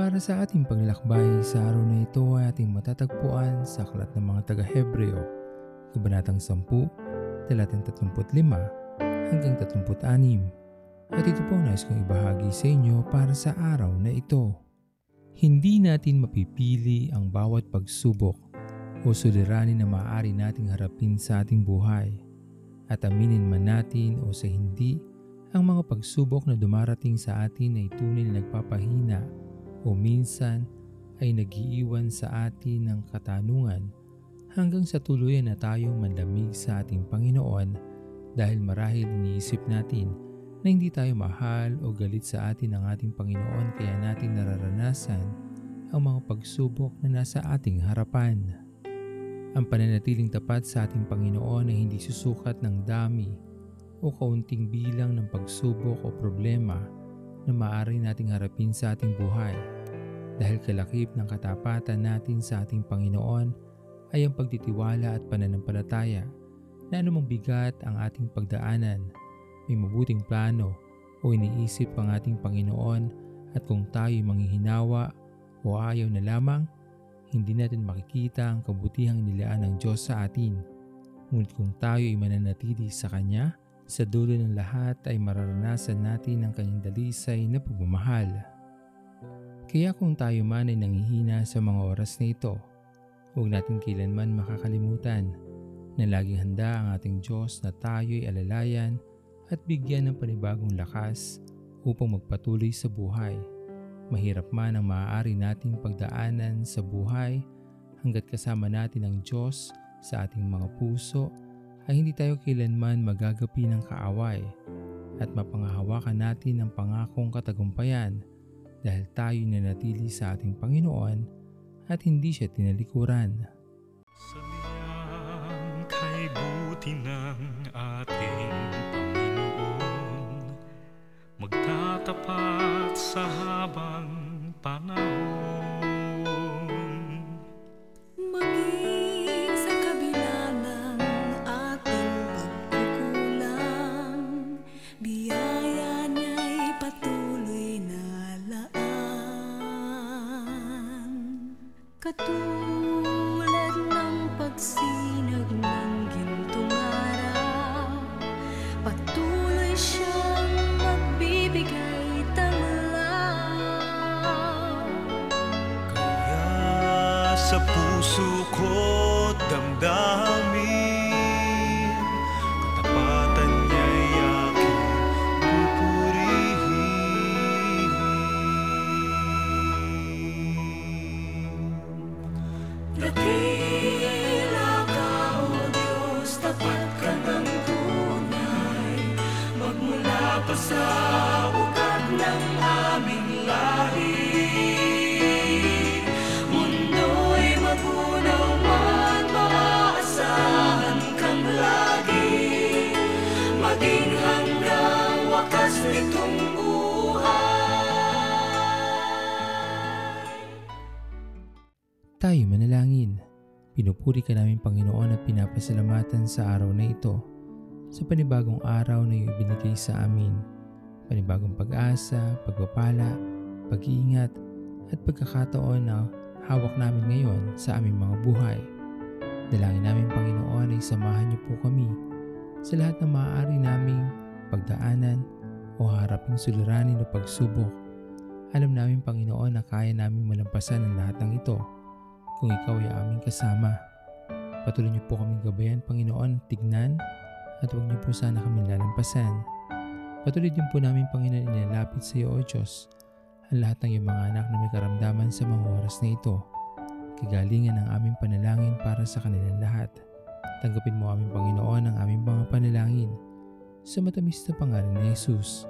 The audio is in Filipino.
Para sa ating paglalakbay sa araw na ito ay ating matatagpuan sa Aklat ng mga taga-Hebreo, Kabanatang 10, talatang 35 hanggang 36. At ito po nais kong ibahagi sa inyo para sa araw na ito. Hindi natin mapipili ang bawat pagsubok o suliranin na maaari nating harapin sa ating buhay. At aminin man natin o sa hindi, ang mga pagsubok na dumarating sa atin ay tunay na nagpapahina o minsan ay nagiiwan sa atin ng katanungan hanggang sa tuluyan na tayong manlamig sa ating Panginoon dahil marahil iniisip natin na hindi tayo mahal o galit sa atin ng ating Panginoon kaya natin nararanasan ang mga pagsubok na nasa ating harapan. Ang pananatiling tapat sa ating Panginoon ay hindi susukat ng dami o kaunting bilang ng pagsubok o problema na maaari nating harapin sa ating buhay. Dahil kalakip ng katapatan natin sa ating Panginoon ay ang pagtitiwala at pananampalataya na anumang bigat ang ating pagdaanan, may mabuting plano o iniisip ang ating Panginoon at kung tayo manghihinawa o ayaw na lamang, hindi natin makikita ang kabutihang nilaan ng Diyos sa atin. Ngunit kung tayo ay mananatili sa Kanya, sa dulo ng lahat ay mararanasan natin ang kanyang dalisay na pagmamahal. Kaya kung tayo man ay nangihina sa mga oras na ito, huwag natin kailanman makakalimutan na laging handa ang ating Diyos na tayo ay alalayan at bigyan ng panibagong lakas upang magpatuloy sa buhay. Mahirap man ang maaari nating pagdaanan sa buhay hanggat kasama natin ang Diyos sa ating mga puso ay hindi tayo kailanman magagapi ng kaaway at mapangahawakan natin ang pangakong katagumpayan dahil tayo nanatili sa ating Panginoon at hindi siya tinalikuran. Sabihan kay buti ng ating Panginoon Magtatapat sa habang sa puso ko damdamin Katapatan niya'y aking pupurihin Dakila ka, O Diyos, tapat ka ng tunay. Magmula pa sa nitong buhay. Tayo manalangin. Pinupuri ka namin Panginoon at pinapasalamatan sa araw na ito sa panibagong araw na iyong binigay sa amin. Panibagong pag-asa, pagpapala, pag-iingat at pagkakataon na hawak namin ngayon sa aming mga buhay. Dalangin namin Panginoon ay samahan niyo po kami sa lahat ng maaari naming pagdaanan o haraping suliranin o pagsubok. Alam namin Panginoon na kaya naming malampasan ang lahat ng ito kung ikaw ay aming kasama. Patuloy niyo po kaming gabayan, Panginoon, tignan at huwag niyo po sana kami lalampasan. Patuloy din po namin, Panginoon, inilapit sa iyo, O Diyos, ang lahat ng iyong mga anak na may karamdaman sa mga oras na ito. Kagalingan ang aming panalangin para sa kanilang lahat. Tanggapin mo aming Panginoon ang aming mga panalangin. Sa matamis na pangalan ni Jesus.